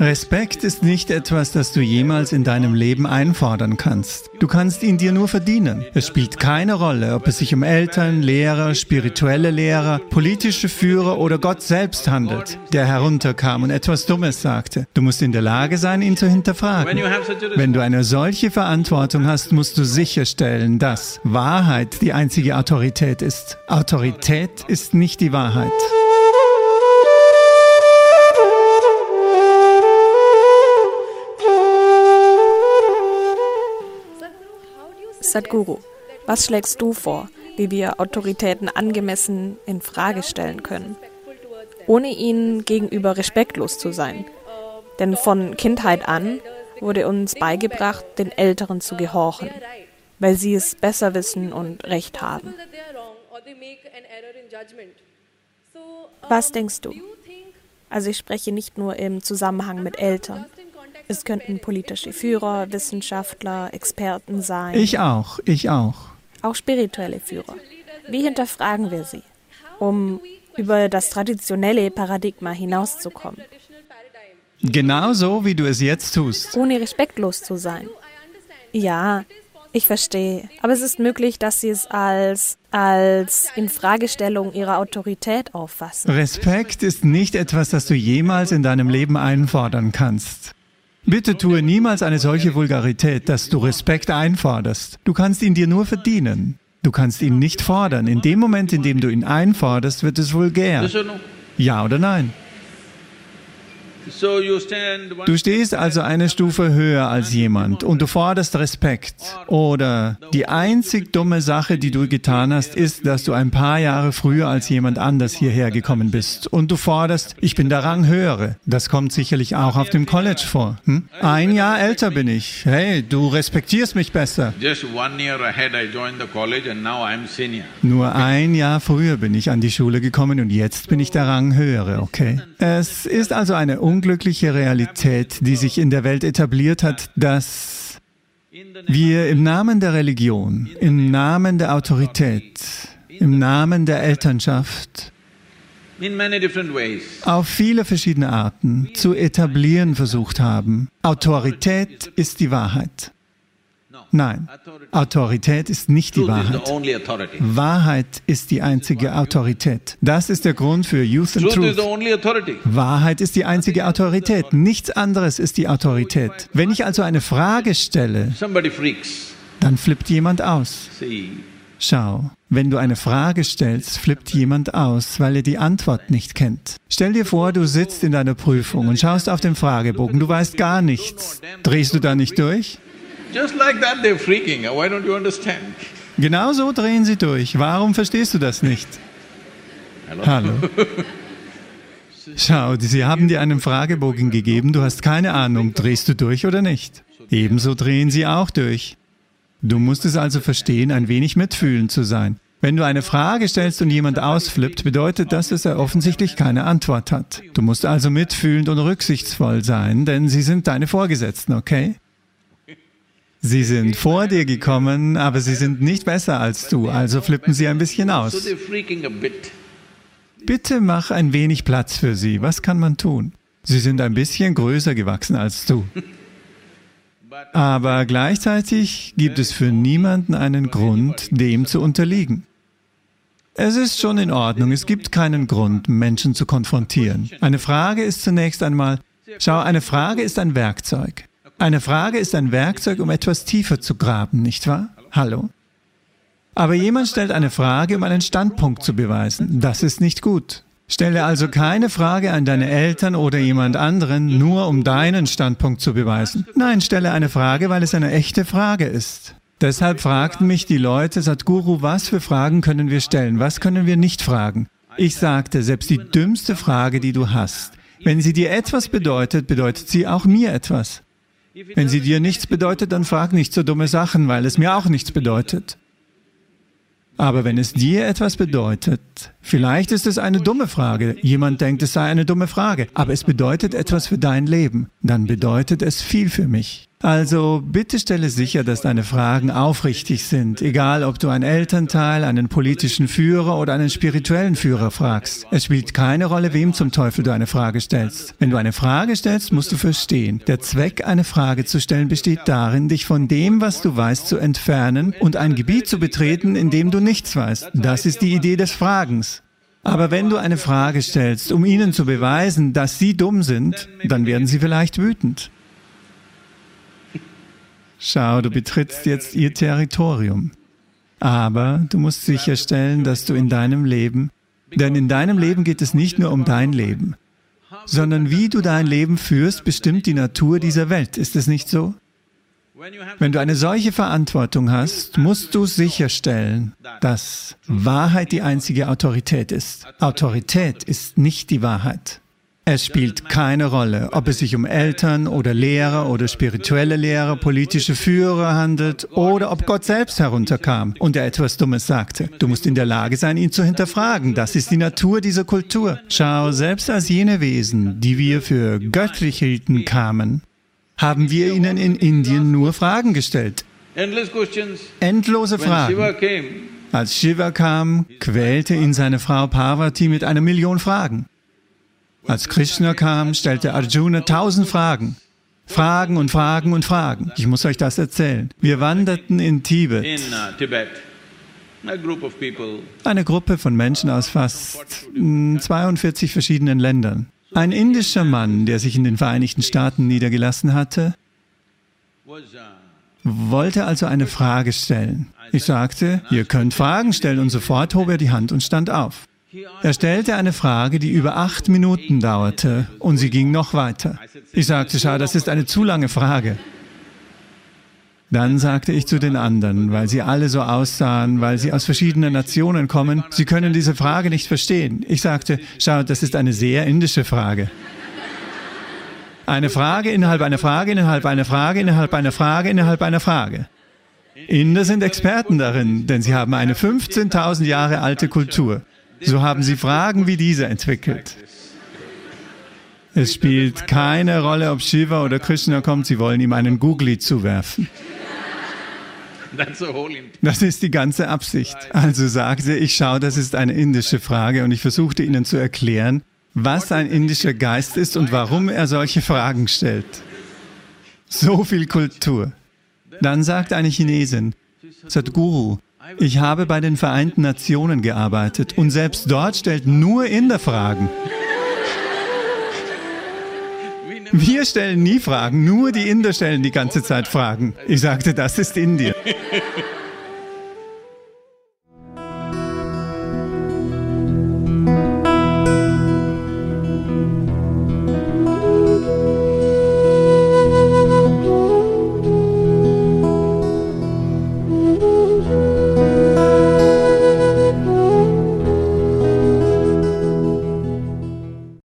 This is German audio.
Respekt ist nicht etwas, das du jemals in deinem Leben einfordern kannst. Du kannst ihn dir nur verdienen. Es spielt keine Rolle, ob es sich um Eltern, Lehrer, spirituelle Lehrer, politische Führer oder Gott selbst handelt, der herunterkam und etwas Dummes sagte. Du musst in der Lage sein, ihn zu hinterfragen. Wenn du eine solche Verantwortung hast, musst du sicherstellen, dass Wahrheit die einzige Autorität ist. Autorität ist nicht die Wahrheit. Sadhguru, was schlägst du vor, wie wir Autoritäten angemessen in Frage stellen können, ohne ihnen gegenüber respektlos zu sein? Denn von Kindheit an wurde uns beigebracht, den Älteren zu gehorchen, weil sie es besser wissen und Recht haben. Was denkst du? Also ich spreche nicht nur im Zusammenhang mit Eltern. Es könnten politische Führer, Wissenschaftler, Experten sein. Ich auch, ich auch. Auch spirituelle Führer. Wie hinterfragen wir sie, um über das traditionelle Paradigma hinauszukommen? Genauso wie du es jetzt tust. Ohne respektlos zu sein. Ja, ich verstehe. Aber es ist möglich, dass sie es als, als Infragestellung ihrer Autorität auffassen. Respekt ist nicht etwas, das du jemals in deinem Leben einfordern kannst. Bitte tue niemals eine solche Vulgarität, dass du Respekt einforderst. Du kannst ihn dir nur verdienen. Du kannst ihn nicht fordern. In dem Moment, in dem du ihn einforderst, wird es vulgär. Ja oder nein? Du stehst also eine Stufe höher als jemand und du forderst Respekt. Oder die einzig dumme Sache, die du getan hast, ist, dass du ein paar Jahre früher als jemand anders hierher gekommen bist und du forderst, ich bin der Rang höhere. Das kommt sicherlich auch auf dem College vor. Hm? Ein Jahr älter bin ich. Hey, du respektierst mich besser. Nur ein Jahr früher bin ich an die Schule gekommen und jetzt bin ich der Rang höhere, okay? Es ist also eine unglückliche Realität, die sich in der Welt etabliert hat, dass wir im Namen der Religion, im Namen der Autorität, im Namen der Elternschaft auf viele verschiedene Arten zu etablieren versucht haben. Autorität ist die Wahrheit. Nein, Autorität ist nicht die Wahrheit. Wahrheit ist die einzige Autorität. Das ist der Grund für Youth and Truth. Wahrheit ist die einzige Autorität. Nichts anderes ist die Autorität. Wenn ich also eine Frage stelle, dann flippt jemand aus. Schau, wenn du eine Frage stellst, flippt jemand aus, weil er die Antwort nicht kennt. Stell dir vor, du sitzt in deiner Prüfung und schaust auf den Fragebogen, du weißt gar nichts. Drehst du da nicht durch? Just like that they're freaking. Why don't you understand? Genau so drehen sie durch. Warum verstehst du das nicht? Hallo. Hallo. Schau, sie haben dir einen Fragebogen gegeben, du hast keine Ahnung, drehst du durch oder nicht? Ebenso drehen sie auch durch. Du musst es also verstehen, ein wenig mitfühlend zu sein. Wenn du eine Frage stellst und jemand ausflippt, bedeutet das, dass er offensichtlich keine Antwort hat. Du musst also mitfühlend und rücksichtsvoll sein, denn sie sind deine Vorgesetzten, okay? Sie sind vor dir gekommen, aber sie sind nicht besser als du, also flippen sie ein bisschen aus. Bitte mach ein wenig Platz für sie. Was kann man tun? Sie sind ein bisschen größer gewachsen als du. Aber gleichzeitig gibt es für niemanden einen Grund, dem zu unterliegen. Es ist schon in Ordnung, es gibt keinen Grund, Menschen zu konfrontieren. Eine Frage ist zunächst einmal, schau, eine Frage ist ein Werkzeug. Eine Frage ist ein Werkzeug, um etwas tiefer zu graben, nicht wahr? Hallo? Aber jemand stellt eine Frage, um einen Standpunkt zu beweisen. Das ist nicht gut. Stelle also keine Frage an deine Eltern oder jemand anderen, nur um deinen Standpunkt zu beweisen. Nein, stelle eine Frage, weil es eine echte Frage ist. Deshalb fragten mich die Leute, Sadhguru, was für Fragen können wir stellen, was können wir nicht fragen? Ich sagte, selbst die dümmste Frage, die du hast, wenn sie dir etwas bedeutet, bedeutet sie auch mir etwas. Wenn sie dir nichts bedeutet, dann frag nicht so dumme Sachen, weil es mir auch nichts bedeutet. Aber wenn es dir etwas bedeutet, vielleicht ist es eine dumme Frage, jemand denkt, es sei eine dumme Frage, aber es bedeutet etwas für dein Leben, dann bedeutet es viel für mich. Also bitte stelle sicher, dass deine Fragen aufrichtig sind, egal ob du einen Elternteil, einen politischen Führer oder einen spirituellen Führer fragst. Es spielt keine Rolle, wem zum Teufel du eine Frage stellst. Wenn du eine Frage stellst, musst du verstehen, der Zweck, eine Frage zu stellen, besteht darin, dich von dem, was du weißt, zu entfernen und ein Gebiet zu betreten, in dem du nichts weißt. Das ist die Idee des Fragens. Aber wenn du eine Frage stellst, um ihnen zu beweisen, dass sie dumm sind, dann werden sie vielleicht wütend. Schau, du betrittst jetzt ihr Territorium. Aber du musst sicherstellen, dass du in deinem Leben, denn in deinem Leben geht es nicht nur um dein Leben, sondern wie du dein Leben führst, bestimmt die Natur dieser Welt. Ist es nicht so? Wenn du eine solche Verantwortung hast, musst du sicherstellen, dass Wahrheit die einzige Autorität ist. Autorität ist nicht die Wahrheit. Es spielt keine Rolle, ob es sich um Eltern oder Lehrer oder spirituelle Lehrer, politische Führer handelt oder ob Gott selbst herunterkam und er etwas Dummes sagte. Du musst in der Lage sein, ihn zu hinterfragen. Das ist die Natur dieser Kultur. Schau, selbst als jene Wesen, die wir für göttlich hielten, kamen, haben wir ihnen in Indien nur Fragen gestellt. Endlose Fragen. Als Shiva kam, quälte ihn seine Frau Parvati mit einer Million Fragen. Als Krishna kam, stellte Arjuna tausend Fragen. Fragen und Fragen und Fragen. Ich muss euch das erzählen. Wir wanderten in Tibet. Uh, Eine Gruppe von Menschen aus fast 42 hm, verschiedenen Ländern. Ein indischer Mann, der sich in den Vereinigten Staaten niedergelassen hatte, wollte also eine Frage stellen. Ich sagte, ihr könnt Fragen stellen und sofort hob er die Hand und stand auf. Er stellte eine Frage, die über acht Minuten dauerte und sie ging noch weiter. Ich sagte, schau, das ist eine zu lange Frage. Dann sagte ich zu den anderen, weil sie alle so aussahen, weil sie aus verschiedenen Nationen kommen, sie können diese Frage nicht verstehen. Ich sagte, schau, das ist eine sehr indische Frage. Eine Frage innerhalb einer Frage, innerhalb einer Frage, innerhalb einer Frage, innerhalb einer Frage. Inder sind Experten darin, denn sie haben eine 15.000 Jahre alte Kultur. So haben sie Fragen wie diese entwickelt. Es spielt keine Rolle, ob Shiva oder Krishna kommt, sie wollen ihm einen Googly zuwerfen. Das ist die ganze Absicht. Also sagte ich, schau, das ist eine indische Frage und ich versuchte ihnen zu erklären, was ein indischer Geist ist und warum er solche Fragen stellt. So viel Kultur. Dann sagt eine Chinesin, Sadhguru, ich habe bei den Vereinten Nationen gearbeitet und selbst dort stellt nur Inder Fragen. Wir stellen nie Fragen, nur die Inder stellen die ganze Zeit Fragen. Ich sagte, das ist Indien.